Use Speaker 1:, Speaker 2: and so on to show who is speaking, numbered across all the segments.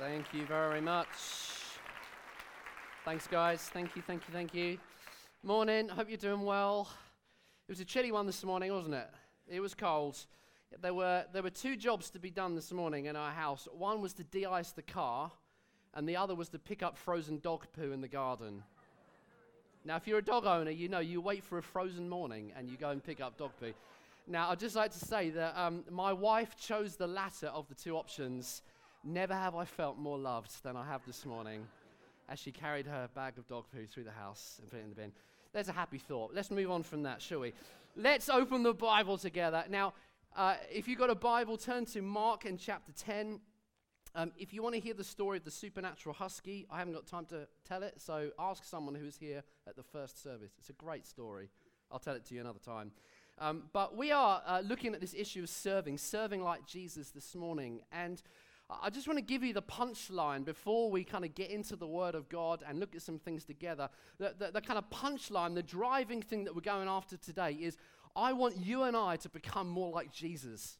Speaker 1: Thank you very much. Thanks, guys. Thank you, thank you, thank you. Morning. Hope you're doing well. It was a chilly one this morning, wasn't it? It was cold. There were, there were two jobs to be done this morning in our house. One was to de ice the car, and the other was to pick up frozen dog poo in the garden. Now, if you're a dog owner, you know you wait for a frozen morning and you go and pick up dog poo. Now, I'd just like to say that um, my wife chose the latter of the two options Never have I felt more loved than I have this morning as she carried her bag of dog poo through the house and put it in the bin. There's a happy thought. Let's move on from that, shall we? Let's open the Bible together. Now, uh, if you've got a Bible, turn to Mark in chapter 10. Um, if you want to hear the story of the supernatural husky, I haven't got time to tell it, so ask someone who was here at the first service. It's a great story. I'll tell it to you another time. Um, but we are uh, looking at this issue of serving, serving like Jesus this morning. And I just want to give you the punchline before we kind of get into the Word of God and look at some things together. The, the, the kind of punchline, the driving thing that we're going after today is I want you and I to become more like Jesus.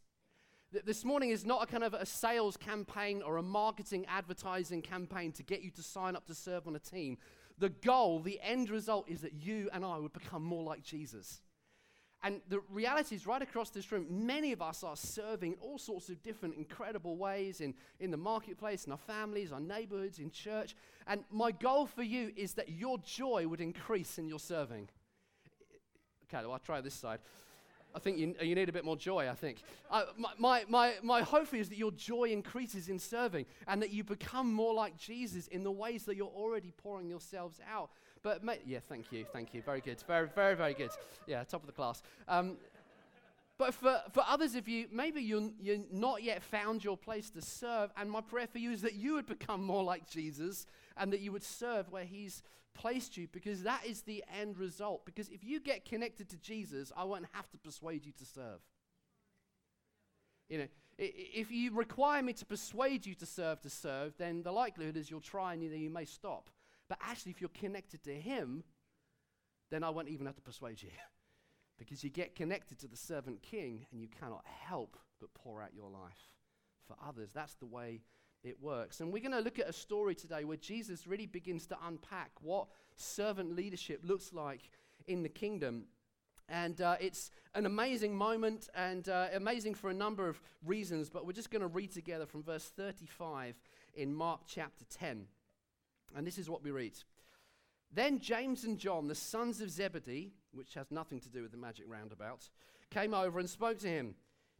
Speaker 1: This morning is not a kind of a sales campaign or a marketing advertising campaign to get you to sign up to serve on a team. The goal, the end result is that you and I would become more like Jesus. And the reality is, right across this room, many of us are serving in all sorts of different incredible ways in, in the marketplace, in our families, our neighborhoods, in church. And my goal for you is that your joy would increase in your serving. Okay, well, I'll try this side. I think you, you need a bit more joy, I think. Uh, my, my, my, my hope is that your joy increases in serving and that you become more like Jesus in the ways that you're already pouring yourselves out. But ma- yeah, thank you, thank you. Very good, very, very, very good. Yeah, top of the class. Um, but for, for others of you, maybe you're, you're not yet found your place to serve, and my prayer for you is that you would become more like Jesus and that you would serve where He's placed you, because that is the end result. Because if you get connected to Jesus, I won't have to persuade you to serve. You know, if you require me to persuade you to serve to serve, then the likelihood is you'll try and you, you may stop. But actually, if you're connected to Him, then I won't even have to persuade you. because you get connected to the servant king and you cannot help but pour out your life for others. That's the way it works. And we're going to look at a story today where Jesus really begins to unpack what servant leadership looks like in the kingdom. And uh, it's an amazing moment and uh, amazing for a number of reasons, but we're just going to read together from verse 35 in Mark chapter 10. And this is what we read. Then James and John, the sons of Zebedee, which has nothing to do with the magic roundabout, came over and spoke to him.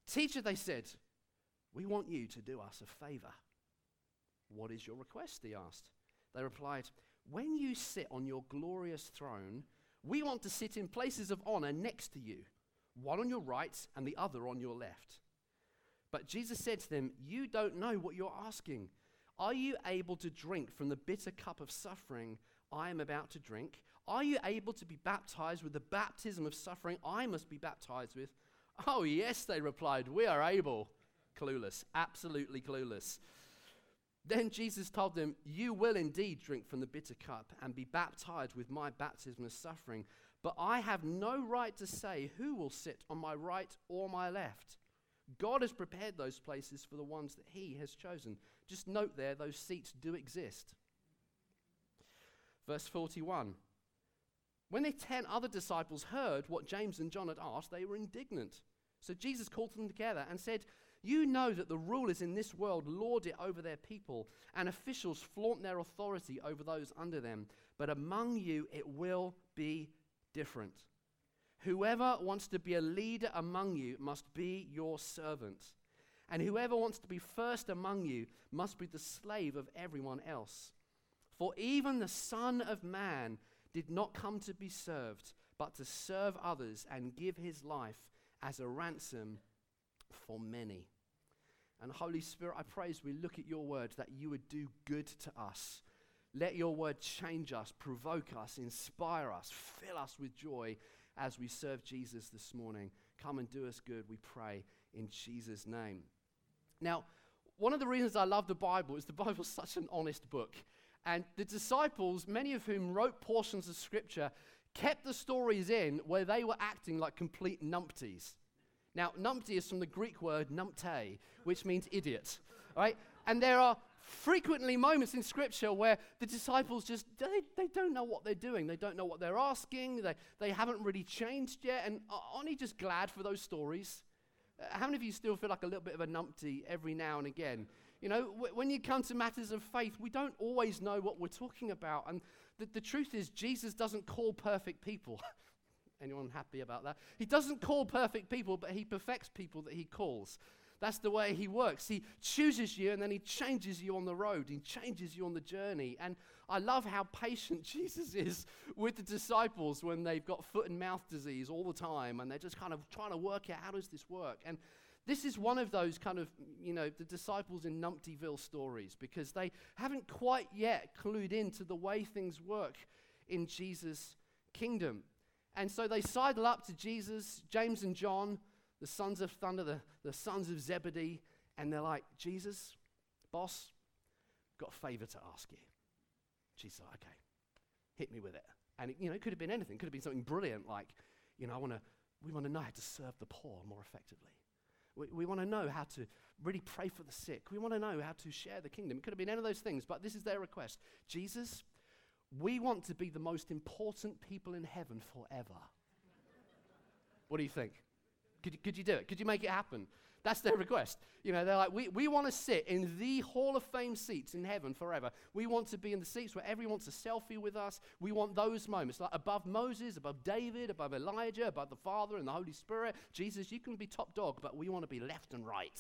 Speaker 1: Teacher, they said, we want you to do us a favor. What is your request? He asked. They replied, When you sit on your glorious throne, we want to sit in places of honor next to you, one on your right and the other on your left. But Jesus said to them, You don't know what you're asking. Are you able to drink from the bitter cup of suffering I am about to drink? Are you able to be baptized with the baptism of suffering I must be baptized with? Oh, yes, they replied, we are able. Clueless, absolutely clueless. Then Jesus told them, You will indeed drink from the bitter cup and be baptized with my baptism of suffering, but I have no right to say who will sit on my right or my left. God has prepared those places for the ones that He has chosen. Just note there, those seats do exist. Verse 41 When the ten other disciples heard what James and John had asked, they were indignant. So Jesus called them together and said, You know that the rulers in this world lord it over their people, and officials flaunt their authority over those under them. But among you it will be different. Whoever wants to be a leader among you must be your servant. And whoever wants to be first among you must be the slave of everyone else. For even the Son of Man did not come to be served, but to serve others and give his life as a ransom for many. And Holy Spirit, I pray as we look at your word that you would do good to us. Let your word change us, provoke us, inspire us, fill us with joy as we serve Jesus this morning. Come and do us good, we pray, in Jesus' name. Now, one of the reasons I love the Bible is the Bible's such an honest book. And the disciples, many of whom wrote portions of Scripture, kept the stories in where they were acting like complete numpties. Now, numpty is from the Greek word numpte, which means idiot, right? And there are frequently moments in Scripture where the disciples just, they, they don't know what they're doing. They don't know what they're asking. They, they haven't really changed yet. And aren't you just glad for those stories? Uh, how many of you still feel like a little bit of a numpty every now and again? You know, w- when you come to matters of faith, we don't always know what we're talking about. And the, the truth is, Jesus doesn't call perfect people. Anyone happy about that? He doesn't call perfect people, but he perfects people that he calls. That's the way he works. He chooses you and then he changes you on the road. He changes you on the journey. And I love how patient Jesus is with the disciples when they've got foot and mouth disease all the time and they're just kind of trying to work out how does this work. And this is one of those kind of, you know, the disciples in Numptyville stories because they haven't quite yet clued into the way things work in Jesus' kingdom. And so they sidle up to Jesus, James and John, the sons of thunder, the, the sons of Zebedee, and they're like, Jesus, boss, got a favor to ask you. Jesus, like, okay, hit me with it. And it, you know, it could have been anything. It could have been something brilliant like, you know, I want to, we want to know how to serve the poor more effectively. We, we want to know how to really pray for the sick. We want to know how to share the kingdom. It could have been any of those things, but this is their request. Jesus, we want to be the most important people in heaven forever. what do you think? Could, could you do it? Could you make it happen? That's their request. You know, they're like, we, we want to sit in the Hall of Fame seats in heaven forever. We want to be in the seats where everyone wants a selfie with us. We want those moments, like above Moses, above David, above Elijah, above the Father and the Holy Spirit. Jesus, you can be top dog, but we want to be left and right.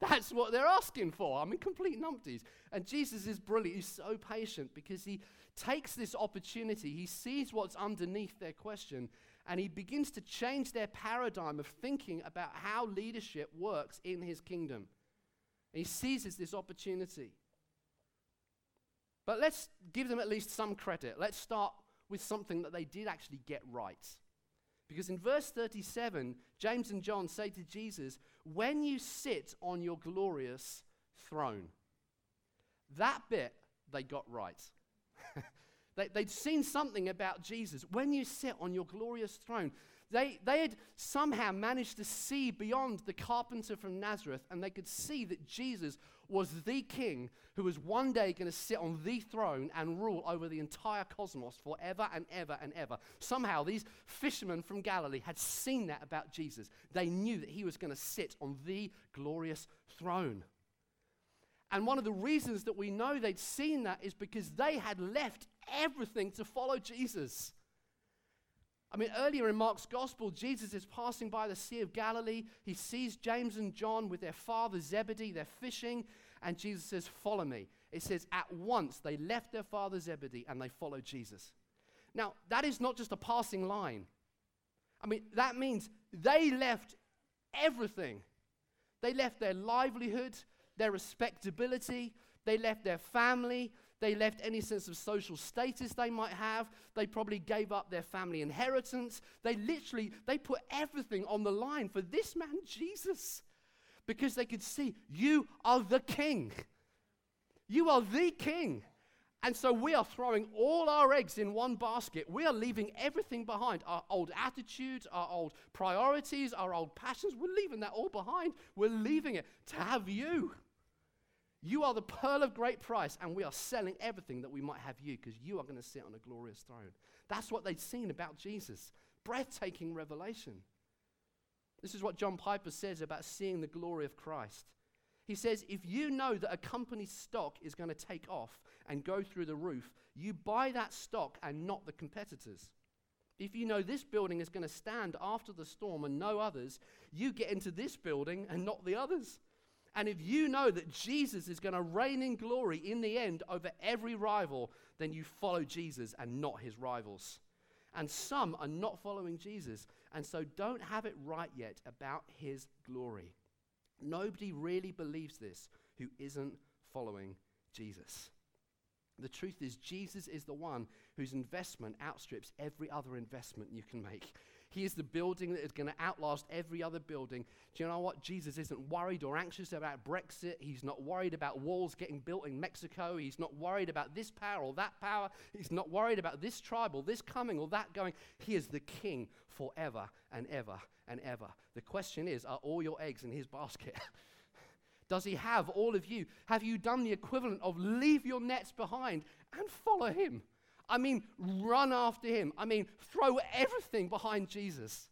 Speaker 1: That's what they're asking for. I mean, complete numpties. And Jesus is brilliant. He's so patient because he takes this opportunity, he sees what's underneath their question, and he begins to change their paradigm of thinking about how leadership works in his kingdom. And he seizes this opportunity. But let's give them at least some credit. Let's start with something that they did actually get right. Because in verse 37, James and John say to Jesus, When you sit on your glorious throne, that bit they got right. They, would seen something about Jesus. When you sit on your glorious throne, they, they had somehow managed to see beyond the carpenter from Nazareth, and they could see that Jesus was the king who was one day going to sit on the throne and rule over the entire cosmos forever and ever and ever. Somehow, these fishermen from Galilee had seen that about Jesus. They knew that he was going to sit on the glorious throne. And one of the reasons that we know they'd seen that is because they had left everything to follow Jesus. I mean, earlier in Mark's gospel, Jesus is passing by the Sea of Galilee. He sees James and John with their father Zebedee. They're fishing, and Jesus says, Follow me. It says, At once they left their father Zebedee and they followed Jesus. Now, that is not just a passing line. I mean, that means they left everything. They left their livelihood, their respectability, they left their family, they left any sense of social status they might have. They probably gave up their family inheritance. They literally they put everything on the line for this man Jesus because they could see you are the king. You are the king. And so we are throwing all our eggs in one basket. We are leaving everything behind our old attitudes, our old priorities, our old passions. We're leaving that all behind. We're leaving it to have you. You are the pearl of great price, and we are selling everything that we might have you because you are going to sit on a glorious throne. That's what they'd seen about Jesus. Breathtaking revelation. This is what John Piper says about seeing the glory of Christ. He says, If you know that a company's stock is going to take off and go through the roof, you buy that stock and not the competitors. If you know this building is going to stand after the storm and no others, you get into this building and not the others. And if you know that Jesus is going to reign in glory in the end over every rival, then you follow Jesus and not his rivals. And some are not following Jesus, and so don't have it right yet about his glory. Nobody really believes this who isn't following Jesus. The truth is, Jesus is the one whose investment outstrips every other investment you can make. He is the building that is going to outlast every other building. Do you know what? Jesus isn't worried or anxious about Brexit. He's not worried about walls getting built in Mexico. He's not worried about this power or that power. He's not worried about this tribe or this coming or that going. He is the king forever and ever and ever. The question is are all your eggs in his basket? Does he have all of you? Have you done the equivalent of leave your nets behind and follow him? I mean, run after him. I mean, throw everything behind Jesus.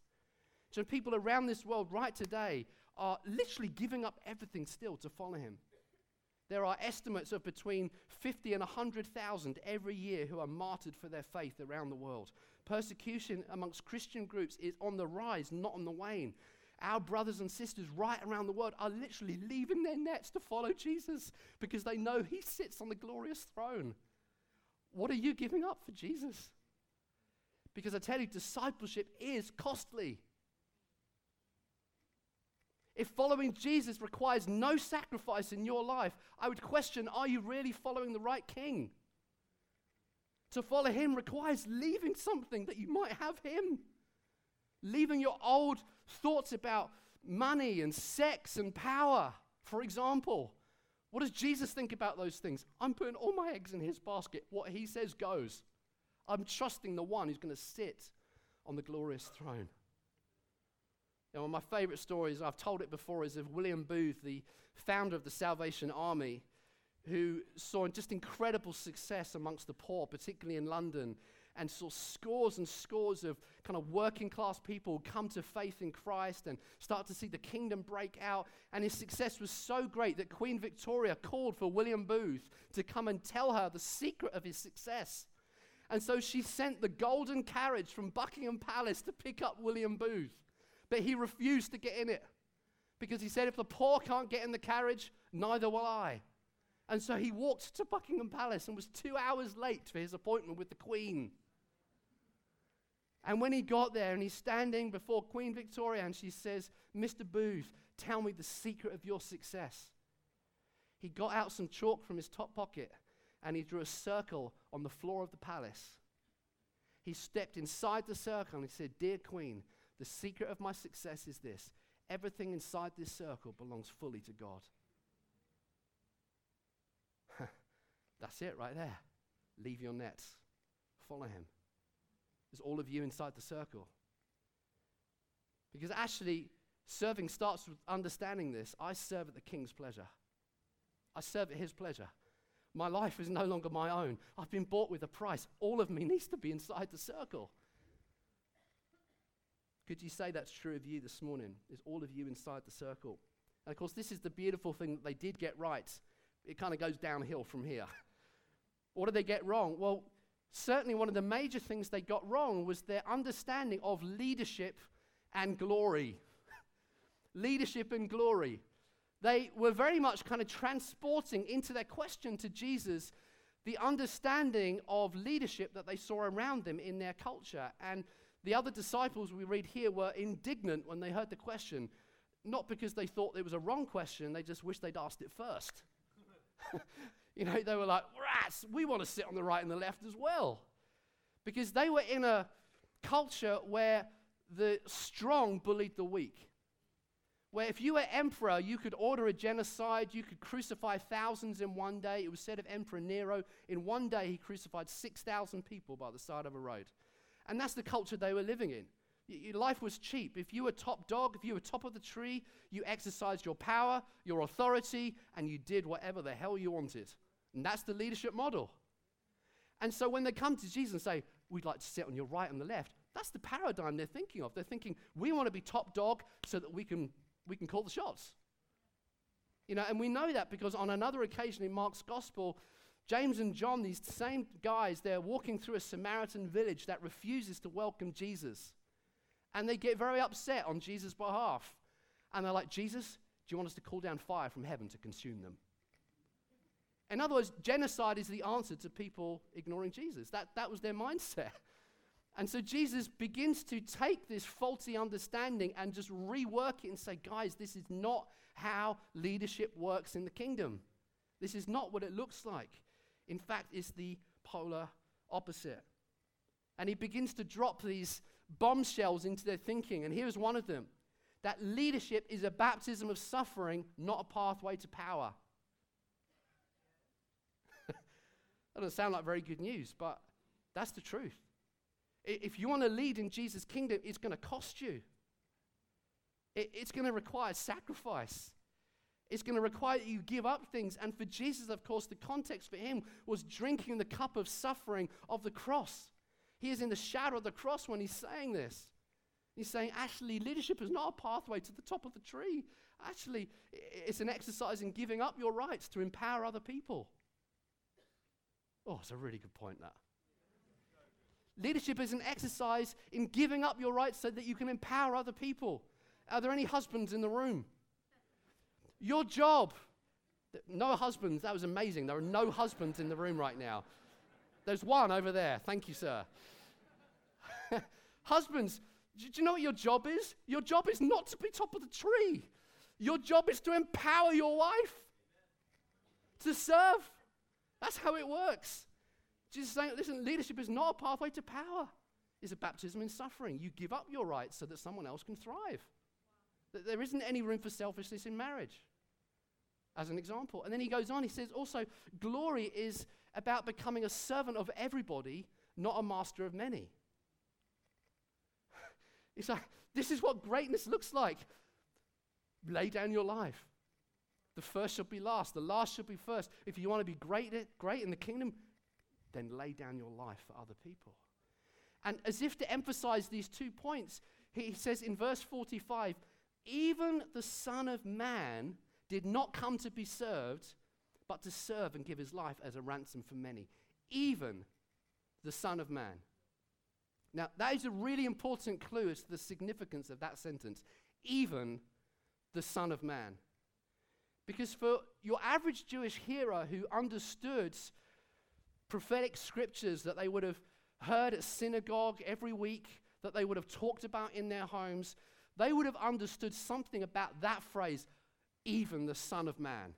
Speaker 1: So people around this world right today are literally giving up everything still to follow him. There are estimates of between 50 and 100,000 every year who are martyred for their faith around the world. Persecution amongst Christian groups is on the rise, not on the wane. Our brothers and sisters right around the world are literally leaving their nets to follow Jesus because they know he sits on the glorious throne. What are you giving up for Jesus? Because I tell you, discipleship is costly. If following Jesus requires no sacrifice in your life, I would question are you really following the right king? To follow him requires leaving something that you might have him. Leaving your old thoughts about money and sex and power, for example. What does Jesus think about those things? I'm putting all my eggs in his basket. What he says goes. I'm trusting the one who's going to sit on the glorious throne. You know, one of my favorite stories, I've told it before, is of William Booth, the founder of the Salvation Army, who saw just incredible success amongst the poor, particularly in London, and saw scores and scores of kind of working class people come to faith in Christ and start to see the kingdom break out. And his success was so great that Queen Victoria called for William Booth to come and tell her the secret of his success. And so she sent the golden carriage from Buckingham Palace to pick up William Booth. But he refused to get in it because he said, if the poor can't get in the carriage, neither will I. And so he walked to Buckingham Palace and was two hours late for his appointment with the Queen. And when he got there and he's standing before Queen Victoria and she says, Mr. Booth, tell me the secret of your success. He got out some chalk from his top pocket and he drew a circle on the floor of the palace. He stepped inside the circle and he said, Dear Queen, the secret of my success is this everything inside this circle belongs fully to God. That's it right there. Leave your nets, follow him. There's all of you inside the circle. Because actually, serving starts with understanding this. I serve at the king's pleasure, I serve at his pleasure. My life is no longer my own. I've been bought with a price. All of me needs to be inside the circle. Could you say that's true of you this morning? Is all of you inside the circle? And of course, this is the beautiful thing that they did get right. It kind of goes downhill from here. what did they get wrong? Well, certainly one of the major things they got wrong was their understanding of leadership and glory. leadership and glory. They were very much kind of transporting into their question to Jesus the understanding of leadership that they saw around them in their culture. And the other disciples we read here were indignant when they heard the question, not because they thought it was a wrong question, they just wished they'd asked it first. you know, they were like, rats, we want to sit on the right and the left as well. Because they were in a culture where the strong bullied the weak. Where if you were emperor, you could order a genocide, you could crucify thousands in one day. It was said of Emperor Nero, in one day he crucified 6,000 people by the side of a road. And that's the culture they were living in. Y- life was cheap. If you were top dog, if you were top of the tree, you exercised your power, your authority, and you did whatever the hell you wanted. And that's the leadership model. And so when they come to Jesus and say, We'd like to sit on your right and the left, that's the paradigm they're thinking of. They're thinking, We want to be top dog so that we can, we can call the shots. You know, and we know that because on another occasion in Mark's gospel, James and John, these same guys, they're walking through a Samaritan village that refuses to welcome Jesus. And they get very upset on Jesus' behalf. And they're like, Jesus, do you want us to call down fire from heaven to consume them? In other words, genocide is the answer to people ignoring Jesus. That, that was their mindset. And so Jesus begins to take this faulty understanding and just rework it and say, guys, this is not how leadership works in the kingdom. This is not what it looks like. In fact, it's the polar opposite. And he begins to drop these bombshells into their thinking. And here's one of them that leadership is a baptism of suffering, not a pathway to power. that doesn't sound like very good news, but that's the truth. If you want to lead in Jesus' kingdom, it's going to cost you. it's going to require sacrifice. It's going to require that you give up things. And for Jesus, of course, the context for him was drinking the cup of suffering of the cross. He is in the shadow of the cross when he's saying this. He's saying, actually, leadership is not a pathway to the top of the tree. Actually, it's an exercise in giving up your rights to empower other people. Oh, it's a really good point, that. Leadership is an exercise in giving up your rights so that you can empower other people. Are there any husbands in the room? Your job. No husbands. That was amazing. There are no husbands in the room right now. There's one over there. Thank you, sir. husbands, do you know what your job is? Your job is not to be top of the tree. Your job is to empower your wife to serve. That's how it works. Jesus is saying, listen, leadership is not a pathway to power. It's a baptism in suffering. You give up your rights so that someone else can thrive. There isn't any room for selfishness in marriage, as an example. And then he goes on, he says also, glory is about becoming a servant of everybody, not a master of many. It's like, this is what greatness looks like. Lay down your life. The first shall be last, the last shall be first. If you want to be great, great in the kingdom, then lay down your life for other people. And as if to emphasize these two points, he says in verse 45 even the Son of Man did not come to be served, but to serve and give his life as a ransom for many. Even the Son of Man. Now, that is a really important clue as to the significance of that sentence. Even the Son of Man. Because for your average Jewish hearer who understood prophetic scriptures that they would have heard at synagogue every week, that they would have talked about in their homes, they would have understood something about that phrase, even the Son of Man.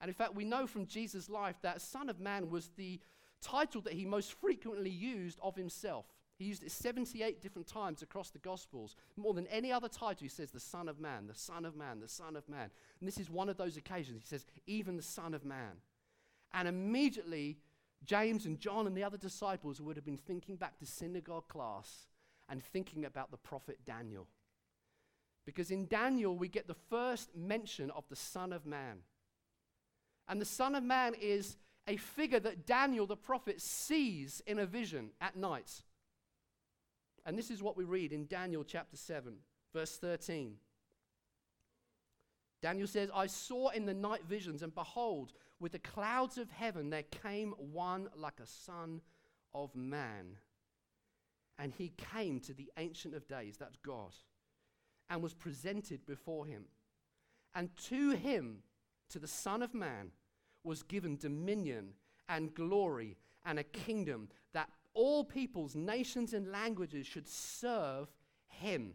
Speaker 1: And in fact, we know from Jesus' life that Son of Man was the title that he most frequently used of himself. He used it 78 different times across the Gospels. More than any other title, he says, the Son of Man, the Son of Man, the Son of Man. And this is one of those occasions. He says, even the Son of Man. And immediately, James and John and the other disciples would have been thinking back to synagogue class and thinking about the prophet Daniel. Because in Daniel, we get the first mention of the Son of Man. And the Son of Man is a figure that Daniel the prophet sees in a vision at night. And this is what we read in Daniel chapter 7, verse 13. Daniel says, I saw in the night visions, and behold, with the clouds of heaven there came one like a son of man. And he came to the Ancient of Days, that's God, and was presented before him. And to him, to the Son of Man, was given dominion and glory and a kingdom that all peoples, nations, and languages should serve him.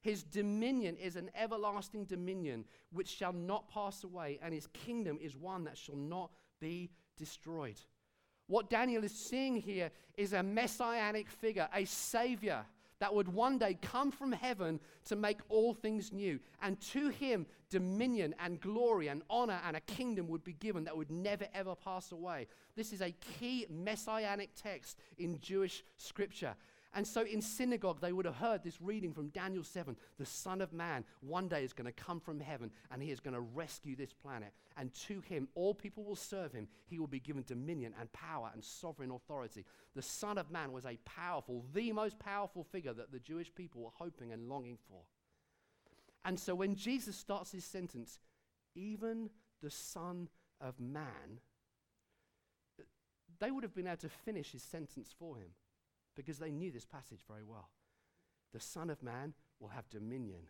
Speaker 1: His dominion is an everlasting dominion which shall not pass away, and his kingdom is one that shall not be destroyed. What Daniel is seeing here is a messianic figure, a savior that would one day come from heaven to make all things new. And to him, dominion and glory and honor and a kingdom would be given that would never ever pass away. This is a key messianic text in Jewish scripture. And so in synagogue, they would have heard this reading from Daniel 7 the Son of Man one day is going to come from heaven and he is going to rescue this planet. And to him, all people will serve him. He will be given dominion and power and sovereign authority. The Son of Man was a powerful, the most powerful figure that the Jewish people were hoping and longing for. And so when Jesus starts his sentence, even the Son of Man, they would have been able to finish his sentence for him because they knew this passage very well. The Son of Man will have dominion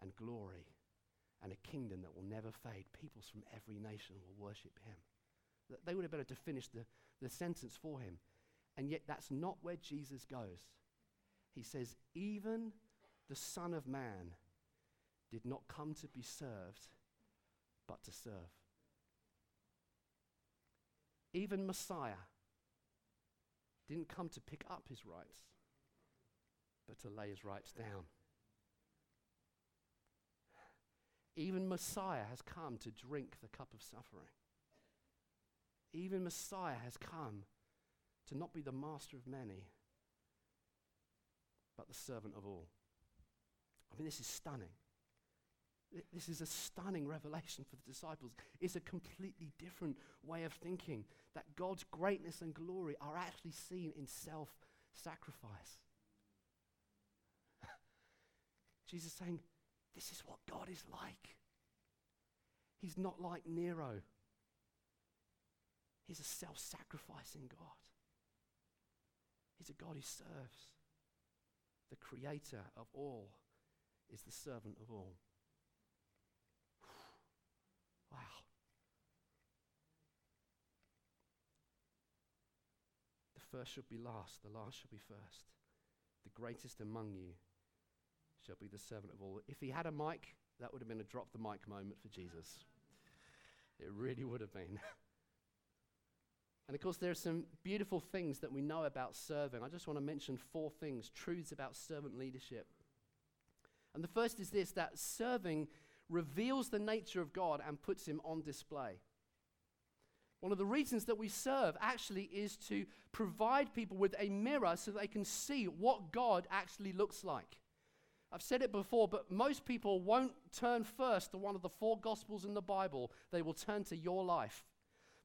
Speaker 1: and glory and a kingdom that will never fade. Peoples from every nation will worship him. They would have been able to finish the, the sentence for him. And yet, that's not where Jesus goes. He says, Even the Son of Man did not come to be served, but to serve. Even Messiah didn't come to pick up his rights, but to lay his rights down. Even Messiah has come to drink the cup of suffering. Even Messiah has come to not be the master of many, but the servant of all. I mean, this is stunning. This is a stunning revelation for the disciples. It's a completely different way of thinking that God's greatness and glory are actually seen in self sacrifice. Jesus saying, This is what God is like. He's not like Nero, He's a self sacrificing God. He's a God who serves. The creator of all is the servant of all. Wow. The first shall be last, the last shall be first. The greatest among you shall be the servant of all. If he had a mic, that would have been a drop the mic moment for Jesus. It really would have been. and of course, there are some beautiful things that we know about serving. I just want to mention four things truths about servant leadership. And the first is this that serving reveals the nature of God and puts him on display. One of the reasons that we serve actually is to provide people with a mirror so they can see what God actually looks like. I've said it before, but most people won't turn first to one of the four gospels in the Bible. They will turn to your life.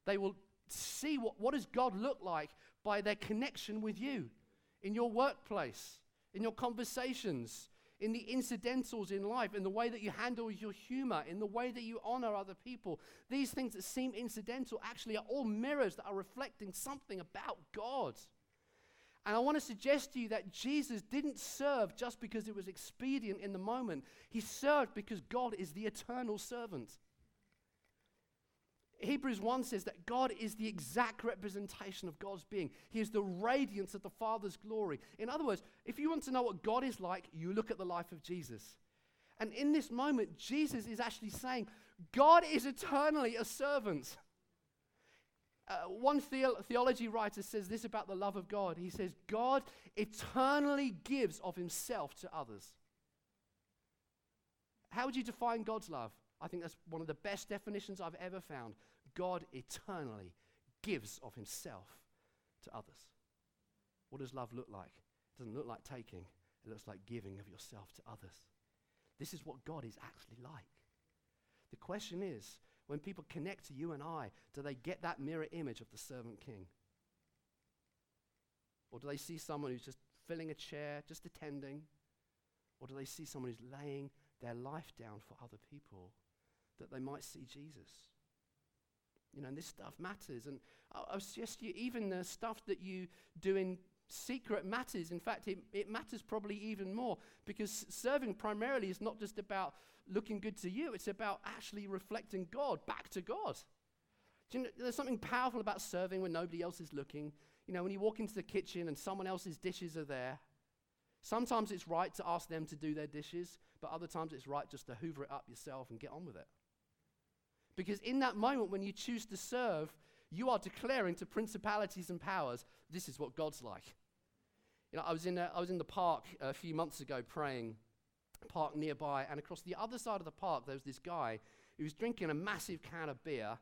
Speaker 1: They will see what, what does God look like by their connection with you in your workplace, in your conversations, in the incidentals in life, in the way that you handle your humor, in the way that you honor other people. These things that seem incidental actually are all mirrors that are reflecting something about God. And I want to suggest to you that Jesus didn't serve just because it was expedient in the moment. He served because God is the eternal servant. Hebrews 1 says that God is the exact representation of God's being. He is the radiance of the Father's glory. In other words, if you want to know what God is like, you look at the life of Jesus. And in this moment, Jesus is actually saying, God is eternally a servant. Uh, one the- theology writer says this about the love of God. He says, God eternally gives of himself to others. How would you define God's love? I think that's one of the best definitions I've ever found. God eternally gives of himself to others. What does love look like? It doesn't look like taking, it looks like giving of yourself to others. This is what God is actually like. The question is when people connect to you and I, do they get that mirror image of the servant king? Or do they see someone who's just filling a chair, just attending? Or do they see someone who's laying their life down for other people? That they might see Jesus. You know, and this stuff matters. And I, I suggest you, even the stuff that you do in secret matters. In fact, it, it matters probably even more because serving primarily is not just about looking good to you, it's about actually reflecting God back to God. You know, there's something powerful about serving when nobody else is looking. You know, when you walk into the kitchen and someone else's dishes are there, sometimes it's right to ask them to do their dishes, but other times it's right just to hoover it up yourself and get on with it. Because in that moment, when you choose to serve, you are declaring to principalities and powers, this is what God's like. You know, I was in, a, I was in the park a few months ago praying, park nearby, and across the other side of the park, there was this guy who was drinking a massive can of beer,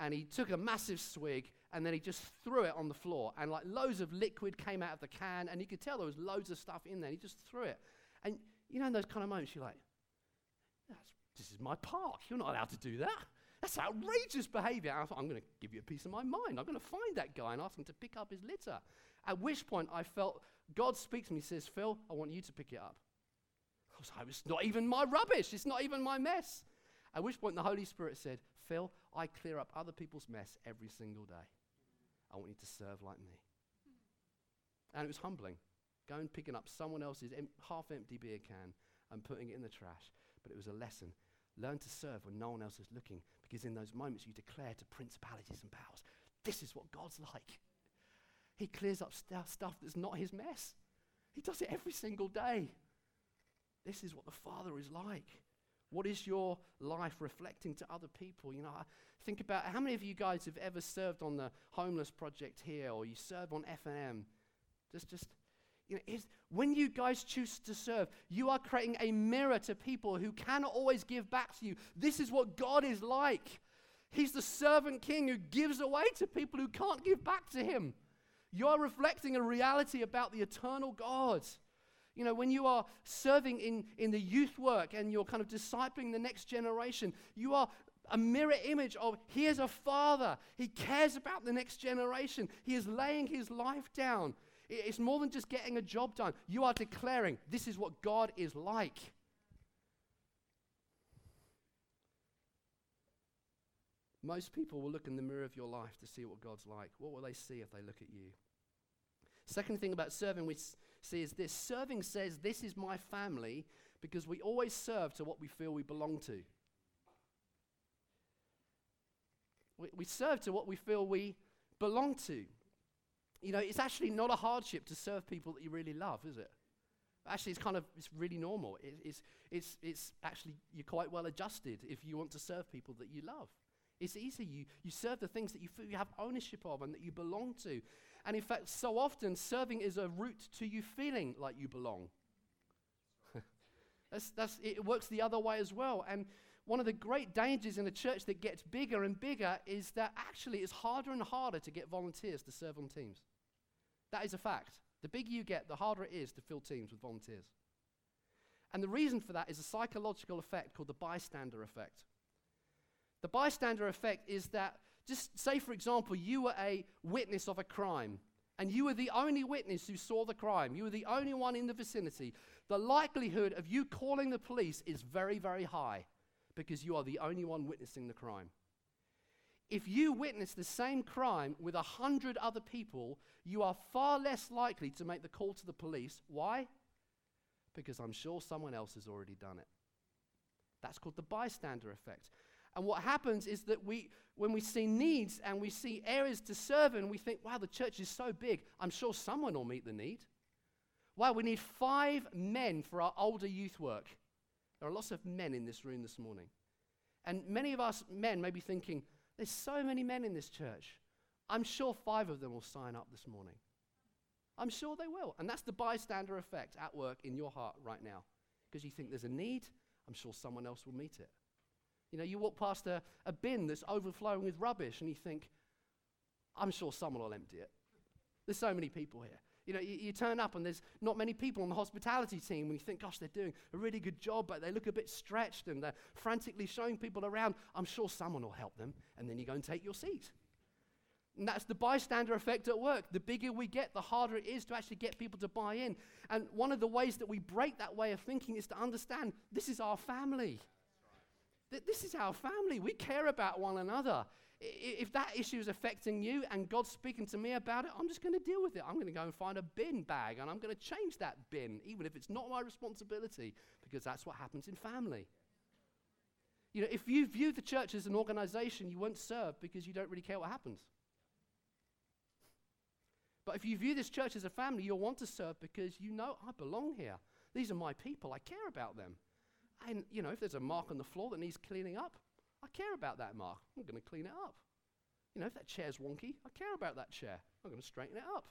Speaker 1: and he took a massive swig, and then he just threw it on the floor, and like loads of liquid came out of the can, and you could tell there was loads of stuff in there. He just threw it. And you know, in those kind of moments, you're like, this is my park. You're not allowed to do that. That's outrageous behavior. I thought, I'm going to give you a piece of my mind. I'm going to find that guy and ask him to pick up his litter. At which point, I felt God speaks to me, and says, Phil, I want you to pick it up. I was like, it's not even my rubbish. It's not even my mess. At which point, the Holy Spirit said, Phil, I clear up other people's mess every single day. I want you to serve like me. And it was humbling. Going picking up someone else's em- half empty beer can and putting it in the trash. But it was a lesson. Learn to serve when no one else is looking because in those moments, you declare to principalities and powers, this is what God's like. He clears up st- stuff that's not his mess. He does it every single day. This is what the Father is like. What is your life reflecting to other people? You know, I think about how many of you guys have ever served on the homeless project here, or you serve on F&M. Just, just you know, when you guys choose to serve, you are creating a mirror to people who cannot always give back to you. This is what God is like. He's the servant king who gives away to people who can't give back to him. You're reflecting a reality about the eternal God. You know, when you are serving in, in the youth work and you're kind of discipling the next generation, you are a mirror image of here's a father. He cares about the next generation. He is laying his life down. It's more than just getting a job done. You are declaring this is what God is like. Most people will look in the mirror of your life to see what God's like. What will they see if they look at you? Second thing about serving we see is this serving says, This is my family, because we always serve to what we feel we belong to. We, we serve to what we feel we belong to. You know, it's actually not a hardship to serve people that you really love, is it? Actually, it's kind of it's really normal. It, it's, it's, it's actually you're quite well adjusted if you want to serve people that you love. It's easy. You, you serve the things that you feel you have ownership of and that you belong to. And in fact, so often serving is a route to you feeling like you belong. that's, that's, it works the other way as well. And one of the great dangers in a church that gets bigger and bigger is that actually it's harder and harder to get volunteers to serve on teams. That is a fact. The bigger you get, the harder it is to fill teams with volunteers. And the reason for that is a psychological effect called the bystander effect. The bystander effect is that, just say, for example, you were a witness of a crime, and you were the only witness who saw the crime, you were the only one in the vicinity. The likelihood of you calling the police is very, very high because you are the only one witnessing the crime. If you witness the same crime with a hundred other people, you are far less likely to make the call to the police. Why? Because I'm sure someone else has already done it. That's called the bystander effect. And what happens is that we, when we see needs and we see areas to serve in, we think, wow, the church is so big, I'm sure someone will meet the need. Wow, we need five men for our older youth work. There are lots of men in this room this morning. And many of us men may be thinking, there's so many men in this church. I'm sure five of them will sign up this morning. I'm sure they will. And that's the bystander effect at work in your heart right now. Because you think there's a need, I'm sure someone else will meet it. You know, you walk past a, a bin that's overflowing with rubbish and you think, I'm sure someone will empty it. There's so many people here. You know, you, you, turn up and there's not many people on the hospitality team and you think, gosh, they're doing a really good job, but they look a bit stretched and they're frantically showing people around. I'm sure someone will help them. And then you go and take your seat. And that's the bystander effect at work. The bigger we get, the harder it is to actually get people to buy in. And one of the ways that we break that way of thinking is to understand this is our family. Th- this is our family. We care about one another. If that issue is affecting you and God's speaking to me about it, I'm just going to deal with it. I'm going to go and find a bin bag and I'm going to change that bin, even if it's not my responsibility, because that's what happens in family. You know, if you view the church as an organization, you won't serve because you don't really care what happens. But if you view this church as a family, you'll want to serve because you know I belong here. These are my people. I care about them. And, you know, if there's a mark on the floor that needs cleaning up, I care about that mark. I'm going to clean it up. You know, if that chair's wonky, I care about that chair. I'm going to straighten it up.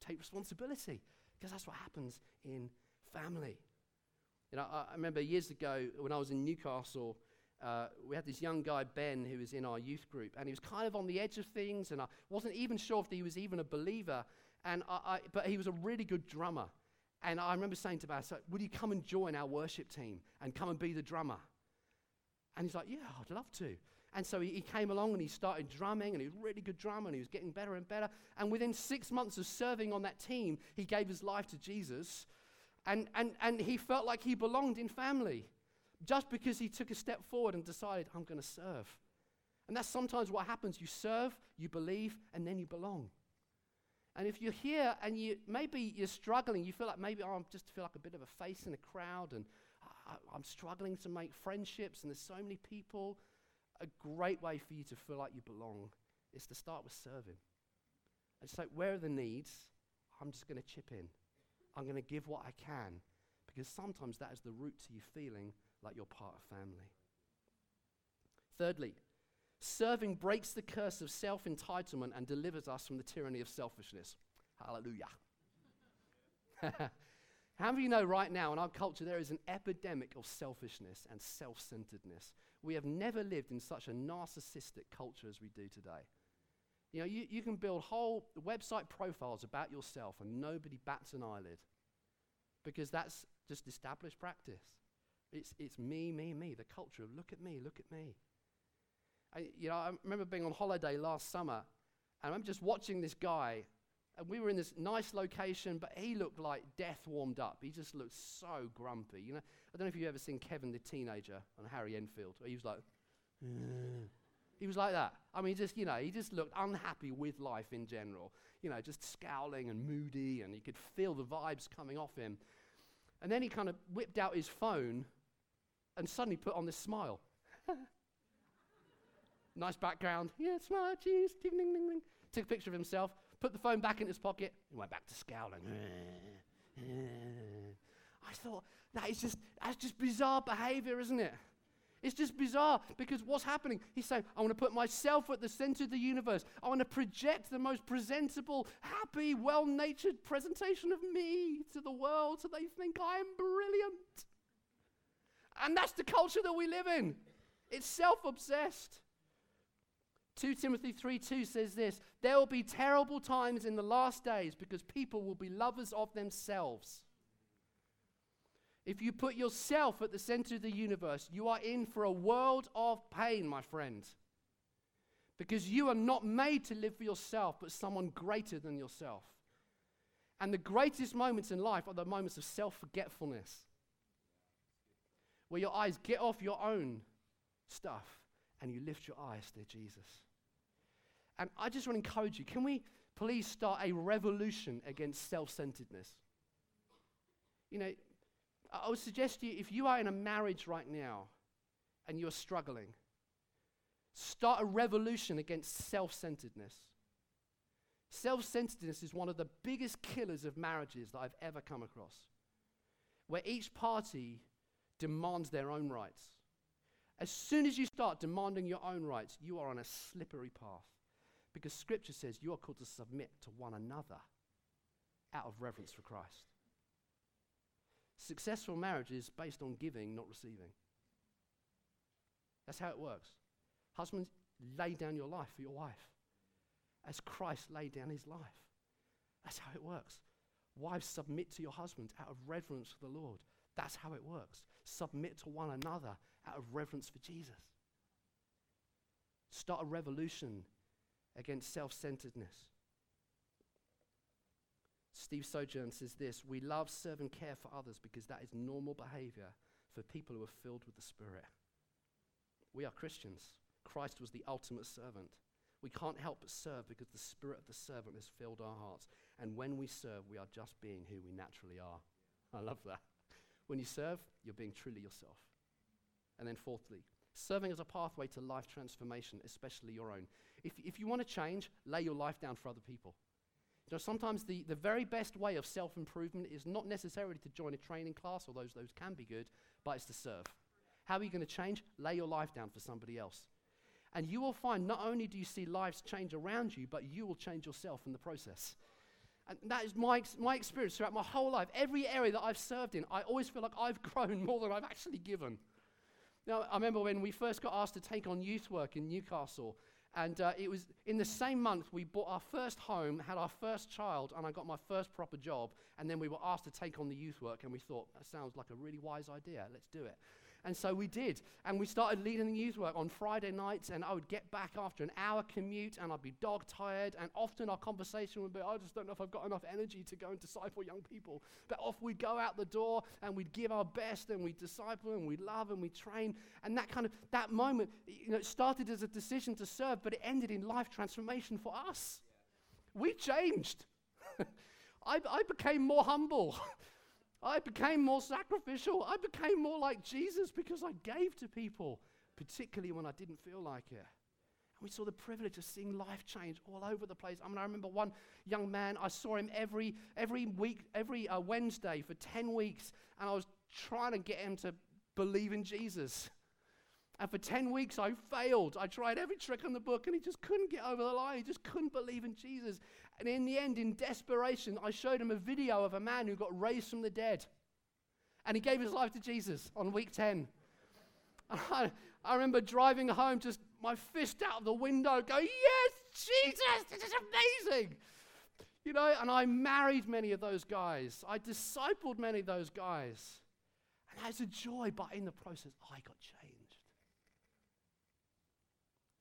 Speaker 1: Take responsibility, because that's what happens in family. You know, I, remember years ago when I was in Newcastle, uh, we had this young guy, Ben, who was in our youth group, and he was kind of on the edge of things, and I wasn't even sure if he was even a believer, and I, I, but he was a really good drummer. And I remember saying to Baz, Would you come and join our worship team and come and be the drummer? And he's like, Yeah, I'd love to. And so he, he, came along and he started drumming, and he was a really good drummer, and he was getting better and better. And within six months of serving on that team, he gave his life to Jesus. And, and, and he felt like he belonged in family just because he took a step forward and decided, I'm going to serve. And that's sometimes what happens. You serve, you believe, and then you belong. And if you're here and you maybe you're struggling, you feel like maybe oh, I just feel like a bit of a face in a crowd and I'm struggling to make friendships and there's so many people. A great way for you to feel like you belong is to start with serving. It's like, where are the needs? I'm just going to chip in. I'm going to give what I can because sometimes that is the route to you feeling like you're part of family. Thirdly, Serving breaks the curse of self entitlement and delivers us from the tyranny of selfishness. Hallelujah. How many of you know right now in our culture there is an epidemic of selfishness and self centeredness? We have never lived in such a narcissistic culture as we do today. You know, you, you can build whole website profiles about yourself and nobody bats an eyelid. because that's just established practice. It's, it's me, me, me, the culture of look at me, look at me. I, you know, I remember being on holiday last summer, and I'm just watching this guy, and we were in this nice location, but he looked like death warmed up. He just looked so grumpy. You know, I don't know if you've ever seen Kevin the teenager on Harry Enfield, he was like, he was like that. I mean, just, you know, he just looked unhappy with life in general. You know, just scowling and moody, and you could feel the vibes coming off him. And then he kind of whipped out his phone and suddenly put on this smile. nice background. Yeah, smile, cheese, ding, ding, ding, ding. Took a picture of himself, put the phone back in his pocket, and went back to scowling. I thought, that is just, that's just bizarre behavior, isn't it? It's just bizarre because what's happening? He's saying, I want to put myself at the center of the universe. I want to project the most presentable, happy, well natured presentation of me to the world so they think I am brilliant. And that's the culture that we live in. It's self obsessed. 2 Timothy 3 2 says this There will be terrible times in the last days because people will be lovers of themselves. If you put yourself at the center of the universe, you are in for a world of pain, my friend. Because you are not made to live for yourself, but someone greater than yourself. And the greatest moments in life are the moments of self forgetfulness where your eyes get off your own stuff and you lift your eyes to Jesus. And I just want to encourage you can we please start a revolution against self centeredness? You know, I would suggest to you if you are in a marriage right now and you're struggling, start a revolution against self centeredness. Self centeredness is one of the biggest killers of marriages that I've ever come across, where each party demands their own rights. As soon as you start demanding your own rights, you are on a slippery path. Because Scripture says you are called to submit to one another out of reverence for Christ. Successful marriage is based on giving, not receiving. That's how it works. Husbands, lay down your life for your wife as Christ laid down his life. That's how it works. Wives, submit to your husbands out of reverence for the Lord. That's how it works. Submit to one another out of reverence for Jesus. Start a revolution against self centeredness. Steve Sojourn says this We love, serve, and care for others because that is normal behavior for people who are filled with the Spirit. We are Christians. Christ was the ultimate servant. We can't help but serve because the Spirit of the servant has filled our hearts. And when we serve, we are just being who we naturally are. I love that. When you serve, you're being truly yourself. And then, fourthly, serving as a pathway to life transformation, especially your own. If, if you want to change, lay your life down for other people. You know, sometimes the, the very best way of self improvement is not necessarily to join a training class, although those, those can be good, but it's to serve. How are you going to change? Lay your life down for somebody else. And you will find not only do you see lives change around you, but you will change yourself in the process. And that is my, my experience throughout my whole life. Every area that I've served in, I always feel like I've grown more than I've actually given. Now, I remember when we first got asked to take on youth work in Newcastle, and uh, it was in the same month we bought our first home, had our first child, and I got my first proper job. And then we were asked to take on the youth work, and we thought, that sounds like a really wise idea. Let's do it. And so we did. And we started leading the youth work on Friday nights. And I would get back after an hour commute and I'd be dog tired. And often our conversation would be, I just don't know if I've got enough energy to go and disciple young people. But off we'd go out the door and we'd give our best and we'd disciple and we'd love and we'd train. And that kind of, that moment, you know, started as a decision to serve, but it ended in life transformation for us. We changed. I, I became more humble. I became more sacrificial. I became more like Jesus because I gave to people, particularly when I didn't feel like it. And we saw the privilege of seeing life change all over the place. I mean, I remember one young man, I saw him every, every week, every uh, Wednesday for 10 weeks, and I was trying to get him to believe in Jesus. And for 10 weeks, I failed. I tried every trick in the book, and he just couldn't get over the line. He just couldn't believe in Jesus. And in the end, in desperation, I showed him a video of a man who got raised from the dead. And he gave his life to Jesus on week 10. I, I remember driving home, just my fist out of the window, going, Yes, Jesus, this is amazing. You know, and I married many of those guys. I discipled many of those guys. And that's a joy, but in the process, I got changed.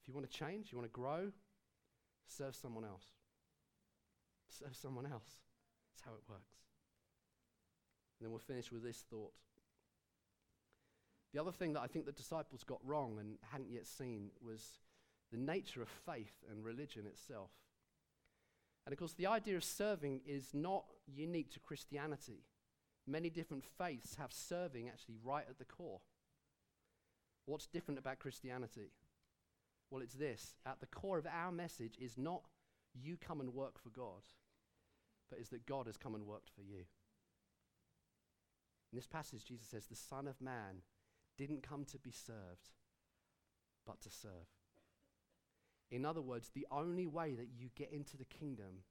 Speaker 1: You want to change, you want to grow, serve someone else. Serve someone else. That's how it works. And then we'll finish with this thought. The other thing that I think the disciples got wrong and hadn't yet seen was the nature of faith and religion itself. And of course, the idea of serving is not unique to Christianity. Many different faiths have serving actually right at the core. What's different about Christianity? Well, it's this at the core of our message is not you come and work for God, but is that God has come and worked for you. In this passage, Jesus says, The Son of Man didn't come to be served, but to serve. In other words, the only way that you get into the kingdom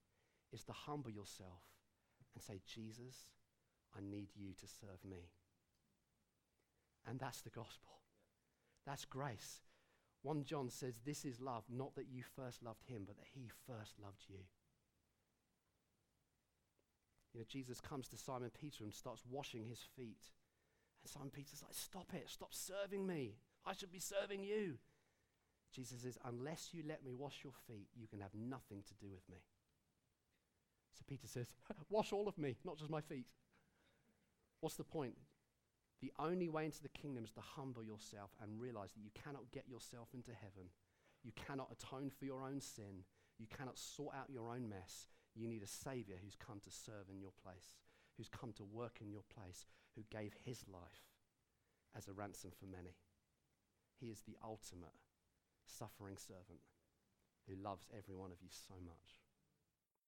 Speaker 1: is to humble yourself and say, Jesus, I need you to serve me. And that's the gospel. That's grace. 1 John says, This is love, not that you first loved him, but that he first loved you. You know, Jesus comes to Simon Peter and starts washing his feet. And Simon Peter's like, Stop it, stop serving me. I should be serving you. Jesus says, Unless you let me wash your feet, you can have nothing to do with me. So Peter says, Wash all of me, not just my feet. What's the point? The only way into the kingdom is to humble yourself and realize that you cannot get yourself into heaven. You cannot atone for your own sin. You cannot sort out your own mess. You need a Savior who's come to serve in your place, who's come to work in your place, who gave his life as a ransom for many. He is the ultimate suffering servant who loves every one of you so much.